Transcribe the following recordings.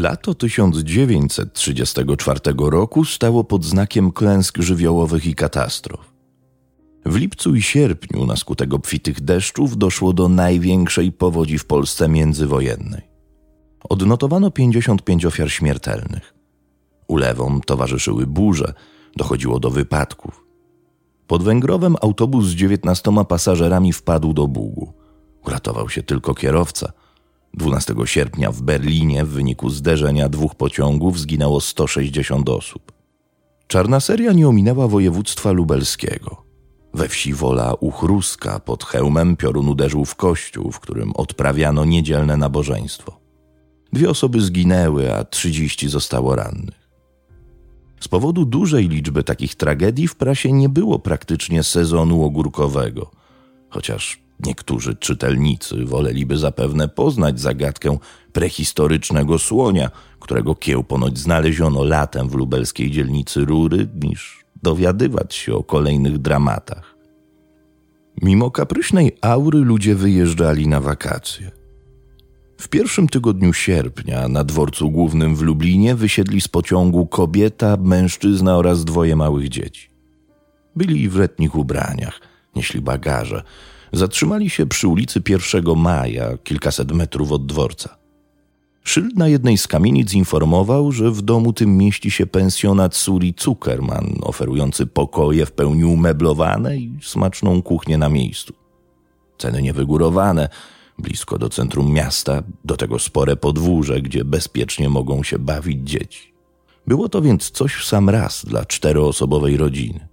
Lato 1934 roku stało pod znakiem klęsk żywiołowych i katastrof. W lipcu i sierpniu na skutek obfitych deszczów doszło do największej powodzi w Polsce międzywojennej. Odnotowano 55 ofiar śmiertelnych. Ulewom towarzyszyły burze, dochodziło do wypadków. Pod Węgrowem autobus z 19 pasażerami wpadł do Bugu. Uratował się tylko kierowca – 12 sierpnia w Berlinie w wyniku zderzenia dwóch pociągów zginęło 160 osób. Czarna seria nie ominęła województwa lubelskiego. We wsi Wola Uchruska pod hełmem piorun uderzył w kościół, w którym odprawiano niedzielne nabożeństwo. Dwie osoby zginęły, a 30 zostało rannych. Z powodu dużej liczby takich tragedii w prasie nie było praktycznie sezonu ogórkowego, chociaż Niektórzy czytelnicy woleliby zapewne poznać zagadkę prehistorycznego słonia, którego kieł ponoć znaleziono latem w lubelskiej dzielnicy Rury, niż dowiadywać się o kolejnych dramatach. Mimo kapryśnej aury ludzie wyjeżdżali na wakacje. W pierwszym tygodniu sierpnia na dworcu głównym w Lublinie wysiedli z pociągu kobieta, mężczyzna oraz dwoje małych dzieci. Byli w letnich ubraniach, nieśli bagaże, zatrzymali się przy ulicy 1 Maja, kilkaset metrów od dworca. Szyld na jednej z kamienic informował, że w domu tym mieści się pensjonat Suri Zuckerman, oferujący pokoje w pełni umeblowane i smaczną kuchnię na miejscu. Ceny niewygórowane, blisko do centrum miasta, do tego spore podwórze, gdzie bezpiecznie mogą się bawić dzieci. Było to więc coś w sam raz dla czteroosobowej rodziny.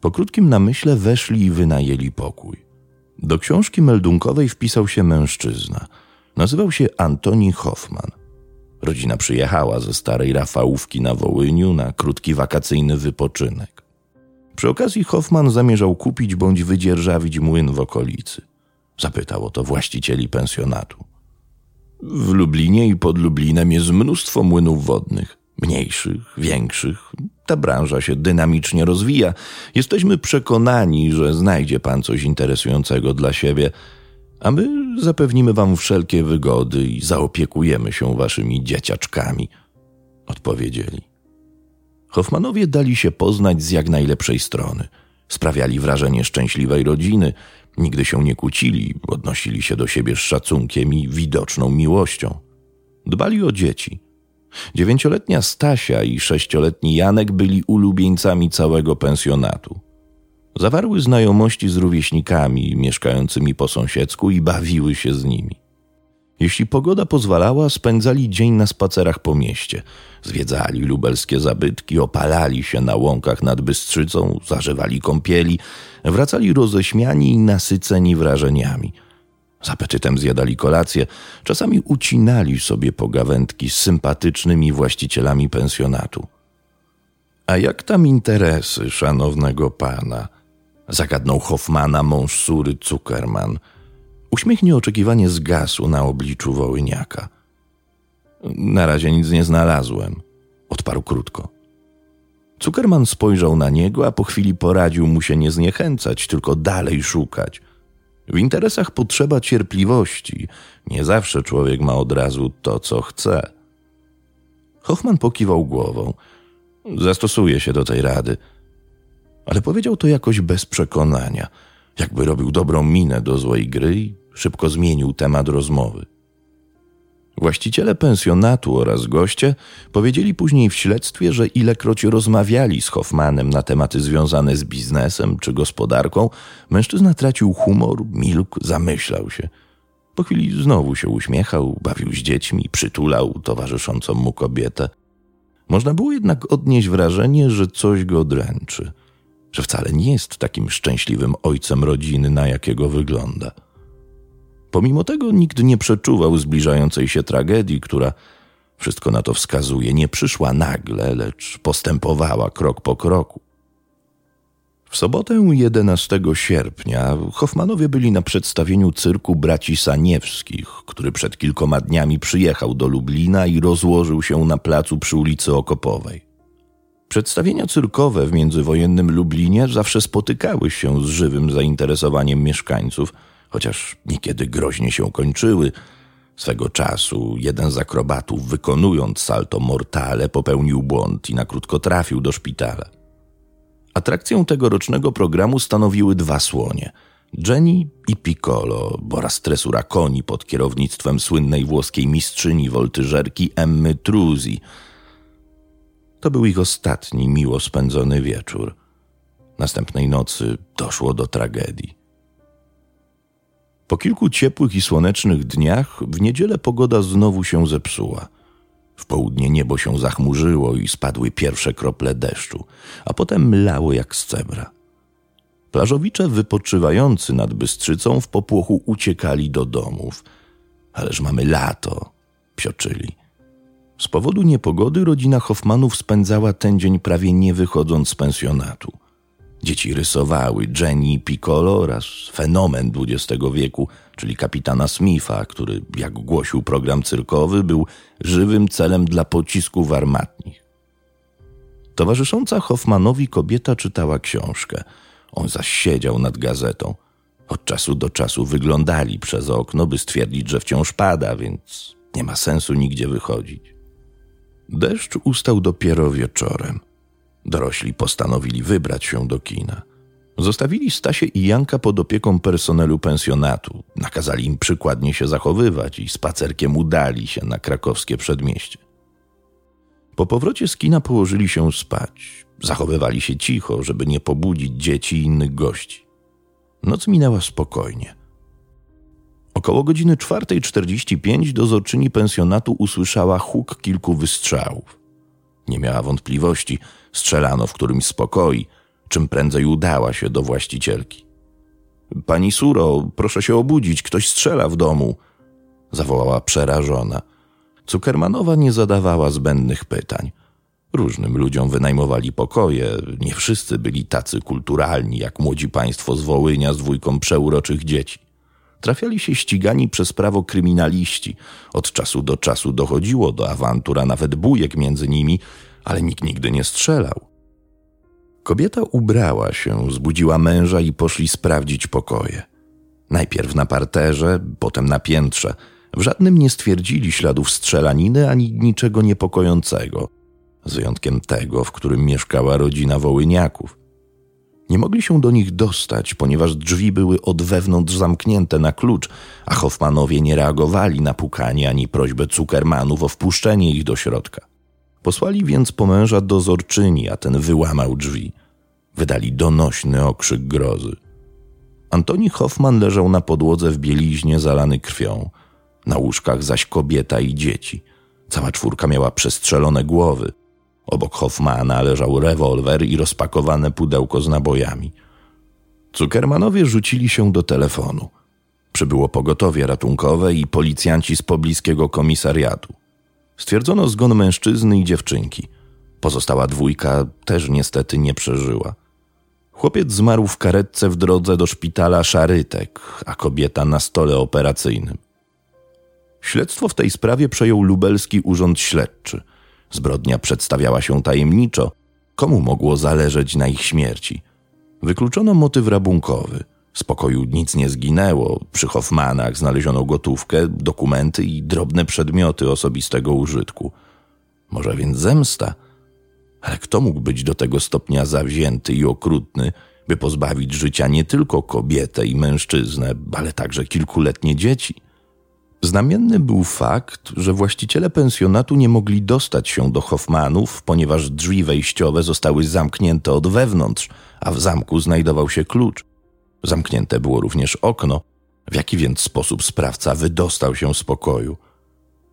Po krótkim namyśle weszli i wynajęli pokój. Do książki meldunkowej wpisał się mężczyzna. Nazywał się Antoni Hoffman. Rodzina przyjechała ze starej Rafałówki na Wołyniu na krótki wakacyjny wypoczynek. Przy okazji Hoffman zamierzał kupić bądź wydzierżawić młyn w okolicy. Zapytał o to właścicieli pensjonatu. W Lublinie i pod Lublinem jest mnóstwo młynów wodnych mniejszych, większych. Ta branża się dynamicznie rozwija. Jesteśmy przekonani, że znajdzie Pan coś interesującego dla siebie, a my zapewnimy Wam wszelkie wygody i zaopiekujemy się Waszymi dzieciaczkami, odpowiedzieli. Hoffmanowie dali się poznać z jak najlepszej strony. Sprawiali wrażenie szczęśliwej rodziny, nigdy się nie kłócili, odnosili się do siebie z szacunkiem i widoczną miłością. Dbali o dzieci – Dziewięcioletnia Stasia i sześcioletni Janek byli ulubieńcami całego pensjonatu. Zawarły znajomości z rówieśnikami mieszkającymi po sąsiedzku i bawiły się z nimi. Jeśli pogoda pozwalała, spędzali dzień na spacerach po mieście. Zwiedzali lubelskie zabytki, opalali się na łąkach nad Bystrzycą, zażywali kąpieli, wracali roześmiani i nasyceni wrażeniami – z apetytem zjadali kolację, czasami ucinali sobie pogawędki z sympatycznymi właścicielami pensjonatu. A jak tam interesy szanownego pana? Zagadnął Hoffmana mąż Sury Zuckerman. Uśmiech nieoczekiwanie zgasł na obliczu Wołyniaka. Na razie nic nie znalazłem, odparł krótko. Zuckerman spojrzał na niego, a po chwili poradził mu się nie zniechęcać, tylko dalej szukać. W interesach potrzeba cierpliwości. Nie zawsze człowiek ma od razu to, co chce. Hoffman pokiwał głową. Zastosuje się do tej rady. Ale powiedział to jakoś bez przekonania, jakby robił dobrą minę do złej gry i szybko zmienił temat rozmowy. Właściciele pensjonatu oraz goście powiedzieli później w śledztwie, że ilekroć rozmawiali z Hoffmanem na tematy związane z biznesem czy gospodarką, mężczyzna tracił humor, milkł, zamyślał się. Po chwili znowu się uśmiechał, bawił z dziećmi, przytulał towarzyszącą mu kobietę. Można było jednak odnieść wrażenie, że coś go dręczy, że wcale nie jest takim szczęśliwym ojcem rodziny, na jakiego wygląda. Pomimo tego nikt nie przeczuwał zbliżającej się tragedii, która, wszystko na to wskazuje, nie przyszła nagle, lecz postępowała krok po kroku. W sobotę 11 sierpnia Hoffmanowie byli na przedstawieniu cyrku braci Saniewskich, który przed kilkoma dniami przyjechał do Lublina i rozłożył się na placu przy ulicy Okopowej. Przedstawienia cyrkowe w międzywojennym Lublinie zawsze spotykały się z żywym zainteresowaniem mieszkańców – chociaż niekiedy groźnie się kończyły. Swego czasu jeden z akrobatów, wykonując salto mortale, popełnił błąd i na krótko trafił do szpitala. Atrakcją tegorocznego programu stanowiły dwa słonie Jenny i Piccolo oraz tresura koni pod kierownictwem słynnej włoskiej mistrzyni woltyżerki Emmy Truzi. To był ich ostatni miło spędzony wieczór. Następnej nocy doszło do tragedii. Po kilku ciepłych i słonecznych dniach w niedzielę pogoda znowu się zepsuła. W południe niebo się zachmurzyło i spadły pierwsze krople deszczu, a potem mlało jak z cebra. Plażowicze wypoczywający nad Bystrzycą w popłochu uciekali do domów. Ależ mamy lato, psioczyli. Z powodu niepogody rodzina Hoffmanów spędzała ten dzień prawie nie wychodząc z pensjonatu – Dzieci rysowały Jenny Piccolo oraz fenomen XX wieku, czyli kapitana Smitha, który, jak głosił program cyrkowy, był żywym celem dla pocisków armatnich. Towarzysząca Hoffmanowi kobieta czytała książkę. On zaś siedział nad gazetą. Od czasu do czasu wyglądali przez okno, by stwierdzić, że wciąż pada, więc nie ma sensu nigdzie wychodzić. Deszcz ustał dopiero wieczorem. Dorośli postanowili wybrać się do kina. Zostawili Stasie i Janka pod opieką personelu pensjonatu, nakazali im przykładnie się zachowywać i spacerkiem udali się na krakowskie przedmieście. Po powrocie z kina położyli się spać. Zachowywali się cicho, żeby nie pobudzić dzieci i innych gości. Noc minęła spokojnie. Około godziny 4.45 dozorczyni pensjonatu usłyszała huk kilku wystrzałów. Nie miała wątpliwości, strzelano w którymś z pokoi, czym prędzej udała się do właścicielki. Pani Suro, proszę się obudzić, ktoś strzela w domu, zawołała przerażona. Cukermanowa nie zadawała zbędnych pytań. Różnym ludziom wynajmowali pokoje, nie wszyscy byli tacy kulturalni, jak młodzi państwo z Wołynia z dwójką przeuroczych dzieci. Trafiali się ścigani przez prawo kryminaliści. Od czasu do czasu dochodziło do awantura, nawet bujek między nimi, ale nikt nigdy nie strzelał. Kobieta ubrała się, zbudziła męża i poszli sprawdzić pokoje. Najpierw na parterze, potem na piętrze. W żadnym nie stwierdzili śladów strzelaniny ani niczego niepokojącego, z wyjątkiem tego, w którym mieszkała rodzina Wołyniaków. Nie mogli się do nich dostać, ponieważ drzwi były od wewnątrz zamknięte na klucz, a Hoffmanowie nie reagowali na pukanie ani prośbę Zuckermanów o wpuszczenie ich do środka. Posłali więc po męża dozorczyni, a ten wyłamał drzwi. Wydali donośny okrzyk grozy. Antoni Hoffman leżał na podłodze w bieliźnie zalany krwią. Na łóżkach zaś kobieta i dzieci. Cała czwórka miała przestrzelone głowy. Obok Hoffmana leżał rewolwer i rozpakowane pudełko z nabojami. Zuckermanowie rzucili się do telefonu. Przybyło pogotowie ratunkowe i policjanci z pobliskiego komisariatu. Stwierdzono zgon mężczyzny i dziewczynki. Pozostała dwójka też niestety nie przeżyła. Chłopiec zmarł w karetce w drodze do szpitala Szarytek, a kobieta na stole operacyjnym. Śledztwo w tej sprawie przejął lubelski urząd śledczy. Zbrodnia przedstawiała się tajemniczo. Komu mogło zależeć na ich śmierci? Wykluczono motyw rabunkowy – z pokoju nic nie zginęło. Przy Hoffmanach znaleziono gotówkę, dokumenty i drobne przedmioty osobistego użytku. Może więc zemsta? Ale kto mógł być do tego stopnia zawzięty i okrutny, by pozbawić życia nie tylko kobietę i mężczyznę, ale także kilkuletnie dzieci? Znamienny był fakt, że właściciele pensjonatu nie mogli dostać się do Hoffmanów, ponieważ drzwi wejściowe zostały zamknięte od wewnątrz, a w zamku znajdował się klucz. Zamknięte było również okno, w jaki więc sposób sprawca wydostał się z pokoju.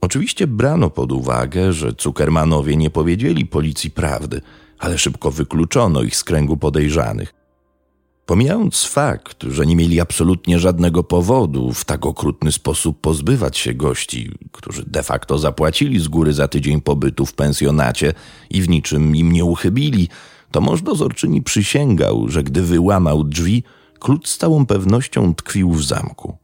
Oczywiście brano pod uwagę, że Cukermanowie nie powiedzieli policji prawdy, ale szybko wykluczono ich z kręgu podejrzanych. Pomijając fakt, że nie mieli absolutnie żadnego powodu w tak okrutny sposób pozbywać się gości, którzy de facto zapłacili z góry za tydzień pobytu w pensjonacie i w niczym im nie uchybili, to mąż dozorczyni przysięgał, że gdy wyłamał drzwi, Klucz z całą pewnością tkwił w zamku.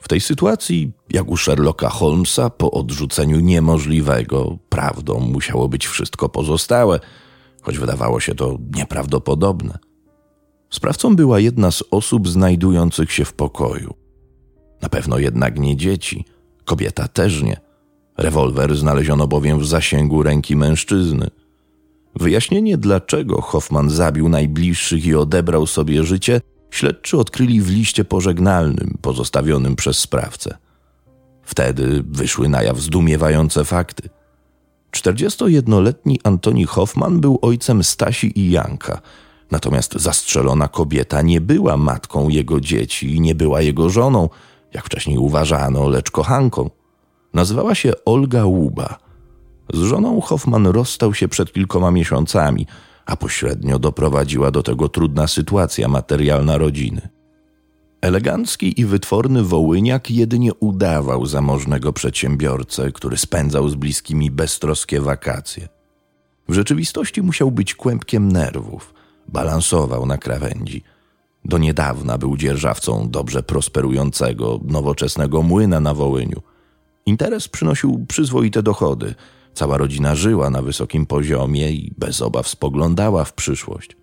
W tej sytuacji, jak u Sherlocka Holmesa, po odrzuceniu niemożliwego, prawdą musiało być wszystko pozostałe, choć wydawało się to nieprawdopodobne. Sprawcą była jedna z osób znajdujących się w pokoju. Na pewno jednak nie dzieci. Kobieta też nie. Rewolwer znaleziono bowiem w zasięgu ręki mężczyzny. Wyjaśnienie, dlaczego Hoffman zabił najbliższych i odebrał sobie życie, śledczy odkryli w liście pożegnalnym pozostawionym przez sprawcę. Wtedy wyszły na jaw zdumiewające fakty. 41-letni Antoni Hoffman był ojcem Stasi i Janka, natomiast zastrzelona kobieta nie była matką jego dzieci i nie była jego żoną, jak wcześniej uważano, lecz kochanką. Nazywała się Olga Łuba. Z żoną Hoffman rozstał się przed kilkoma miesiącami, a pośrednio doprowadziła do tego trudna sytuacja materialna rodziny. Elegancki i wytworny Wołyniak jedynie udawał zamożnego przedsiębiorcę, który spędzał z bliskimi beztroskie wakacje. W rzeczywistości musiał być kłębkiem nerwów, balansował na krawędzi. Do niedawna był dzierżawcą dobrze prosperującego, nowoczesnego młyna na Wołyniu. Interes przynosił przyzwoite dochody. Cała rodzina żyła na wysokim poziomie i bez obaw spoglądała w przyszłość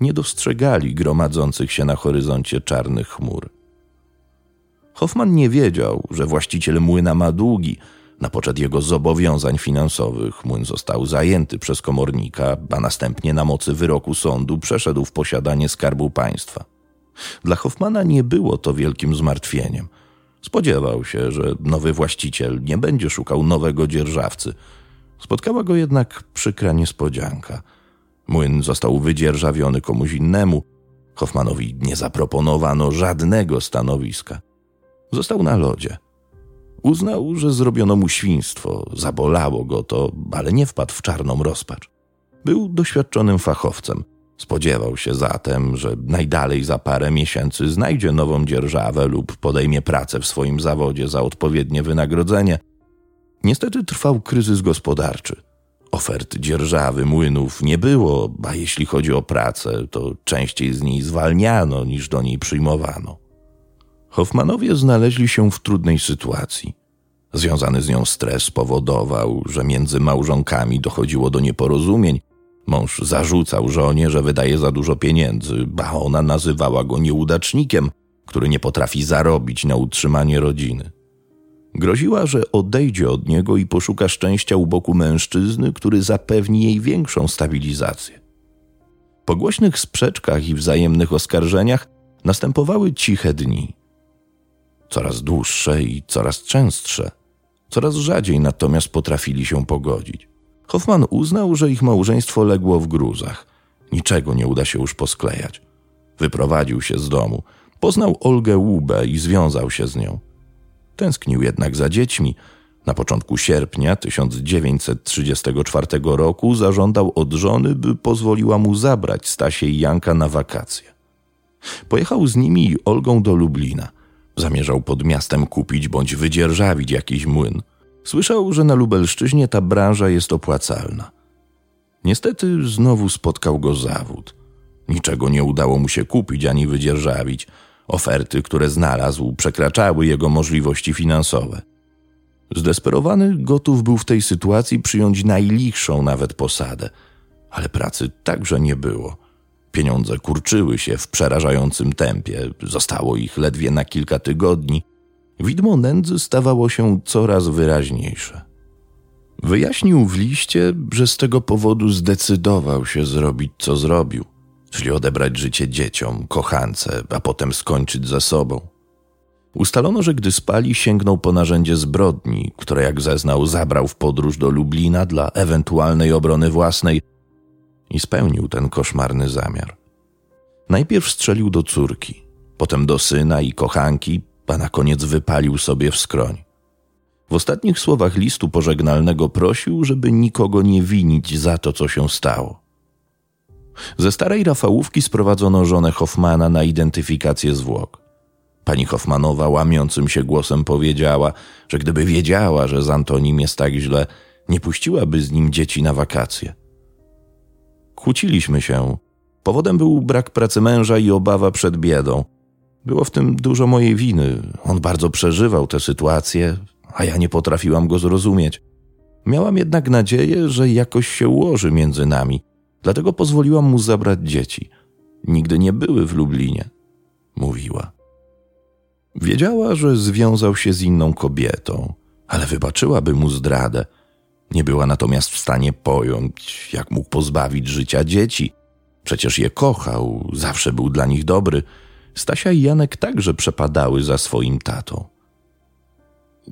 nie dostrzegali gromadzących się na horyzoncie czarnych chmur. Hoffman nie wiedział, że właściciel młyna ma długi. Na poczet jego zobowiązań finansowych młyn został zajęty przez komornika, a następnie na mocy wyroku sądu przeszedł w posiadanie skarbu państwa. Dla Hoffmana nie było to wielkim zmartwieniem. Spodziewał się, że nowy właściciel nie będzie szukał nowego dzierżawcy. Spotkała go jednak przykra niespodzianka – Młyn został wydzierżawiony komuś innemu. Hoffmanowi nie zaproponowano żadnego stanowiska. Został na lodzie. Uznał, że zrobiono mu świństwo, zabolało go to, ale nie wpadł w czarną rozpacz. Był doświadczonym fachowcem. Spodziewał się zatem, że najdalej za parę miesięcy znajdzie nową dzierżawę lub podejmie pracę w swoim zawodzie za odpowiednie wynagrodzenie. Niestety trwał kryzys gospodarczy. Ofert dzierżawy młynów nie było, a jeśli chodzi o pracę, to częściej z niej zwalniano niż do niej przyjmowano. Hoffmanowie znaleźli się w trudnej sytuacji. Związany z nią stres powodował, że między małżonkami dochodziło do nieporozumień. Mąż zarzucał żonie, że wydaje za dużo pieniędzy, a ona nazywała go nieudacznikiem, który nie potrafi zarobić na utrzymanie rodziny. Groziła, że odejdzie od niego i poszuka szczęścia u boku mężczyzny, który zapewni jej większą stabilizację. Po głośnych sprzeczkach i wzajemnych oskarżeniach następowały ciche dni. Coraz dłuższe i coraz częstsze. Coraz rzadziej natomiast potrafili się pogodzić. Hoffman uznał, że ich małżeństwo legło w gruzach. Niczego nie uda się już posklejać. Wyprowadził się z domu, poznał Olgę Łubę i związał się z nią. Tęsknił jednak za dziećmi. Na początku sierpnia 1934 roku zażądał od żony, by pozwoliła mu zabrać Stasię i Janka na wakacje. Pojechał z nimi i Olgą do Lublina. Zamierzał pod miastem kupić bądź wydzierżawić jakiś młyn. Słyszał, że na Lubelszczyźnie ta branża jest opłacalna. Niestety znowu spotkał go zawód. Niczego nie udało mu się kupić ani wydzierżawić – Oferty, które znalazł, przekraczały jego możliwości finansowe. Zdesperowany gotów był w tej sytuacji przyjąć najlichszą nawet posadę, ale pracy także nie było. Pieniądze kurczyły się w przerażającym tempie, zostało ich ledwie na kilka tygodni. Widmo nędzy stawało się coraz wyraźniejsze. Wyjaśnił w liście, że z tego powodu zdecydował się zrobić, co zrobił – czyli odebrać życie dzieciom, kochance, a potem skończyć za sobą. Ustalono, że gdy spali, sięgnął po narzędzie zbrodni, które, jak zeznał, zabrał w podróż do Lublina dla ewentualnej obrony własnej i spełnił ten koszmarny zamiar. Najpierw strzelił do córki, potem do syna i kochanki, a na koniec wypalił sobie w skroń. W ostatnich słowach listu pożegnalnego prosił, żeby nikogo nie winić za to, co się stało. Ze starej Rafałówki sprowadzono żonę Hoffmana na identyfikację zwłok. Pani Hoffmanowa łamiącym się głosem powiedziała, że gdyby wiedziała, że z Antonim jest tak źle, nie puściłaby z nim dzieci na wakacje. Kłóciliśmy się. Powodem był brak pracy męża i obawa przed biedą. Było w tym dużo mojej winy. On bardzo przeżywał tę sytuację, a ja nie potrafiłam go zrozumieć. Miałam jednak nadzieję, że jakoś się ułoży między nami. Dlatego pozwoliłam mu zabrać dzieci. Nigdy nie były w Lublinie, mówiła. Wiedziała, że związał się z inną kobietą, ale wybaczyłaby mu zdradę. Nie była natomiast w stanie pojąć, jak mógł pozbawić życia dzieci. Przecież je kochał, zawsze był dla nich dobry. Stasia i Janek także przepadały za swoim tatą.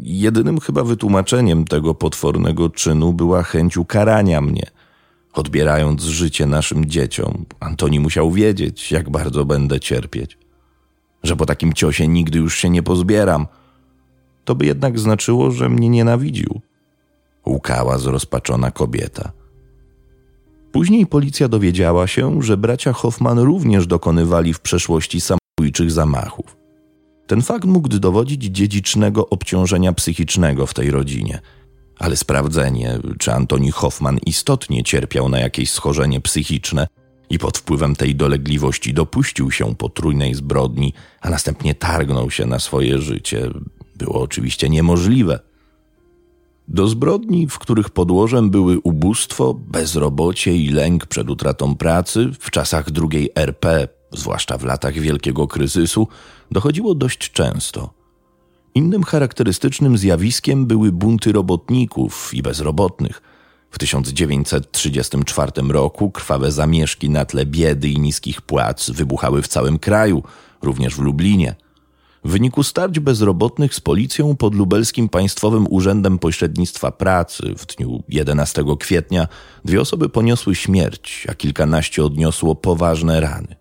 Jedynym chyba wytłumaczeniem tego potwornego czynu była chęć ukarania mnie. Odbierając życie naszym dzieciom, Antoni musiał wiedzieć, jak bardzo będę cierpieć. Że po takim ciosie nigdy już się nie pozbieram. To by jednak znaczyło, że mnie nienawidził. Łkała zrozpaczona kobieta. Później policja dowiedziała się, że bracia Hoffman również dokonywali w przeszłości samobójczych zamachów. Ten fakt mógł dowodzić dziedzicznego obciążenia psychicznego w tej rodzinie. Ale sprawdzenie, czy Antoni Hoffman istotnie cierpiał na jakieś schorzenie psychiczne i pod wpływem tej dolegliwości dopuścił się potrójnej zbrodni, a następnie targnął się na swoje życie, było oczywiście niemożliwe. Do zbrodni, w których podłożem były ubóstwo, bezrobocie i lęk przed utratą pracy, w czasach drugiej RP, zwłaszcza w latach wielkiego kryzysu, dochodziło dość często. Innym charakterystycznym zjawiskiem były bunty robotników i bezrobotnych. W 1934 roku krwawe zamieszki na tle biedy i niskich płac wybuchały w całym kraju, również w Lublinie – w wyniku starć bezrobotnych z policją pod lubelskim Państwowym Urzędem Pośrednictwa Pracy w dniu 11 kwietnia dwie osoby poniosły śmierć, a kilkanaście odniosło poważne rany.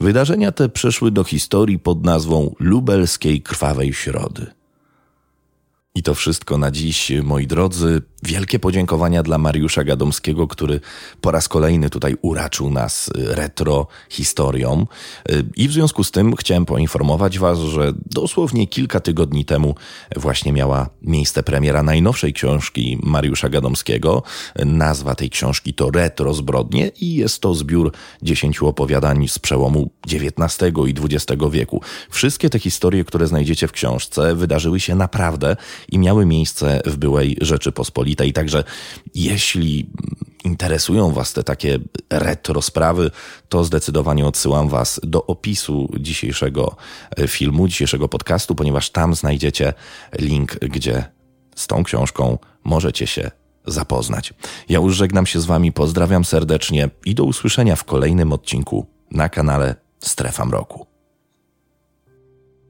Wydarzenia te przeszły do historii pod nazwą Lubelskiej Krwawej Środy. I to wszystko na dziś, moi drodzy. Wielkie podziękowania dla Mariusza Gadomskiego, który po raz kolejny tutaj uraczył nas retro historią. I w związku z tym chciałem poinformować Was, że dosłownie kilka tygodni temu właśnie miała miejsce premiera najnowszej książki Mariusza Gadomskiego. Nazwa tej książki to Retro Zbrodnie i jest to zbiór dziesięciu opowiadań z przełomu XIX i XX wieku. Wszystkie te historie, które znajdziecie w książce, wydarzyły się naprawdę i miały miejsce w byłej Rzeczypospolitej. Także jeśli interesują Was te takie retro sprawy, to zdecydowanie odsyłam Was do opisu dzisiejszego e, filmu, dzisiejszego podcastu, ponieważ tam znajdziecie link, gdzie z tą książką możecie się zapoznać. Ja już żegnam się z Wami, pozdrawiam serdecznie i do usłyszenia w kolejnym odcinku na kanale Strefa Mroku.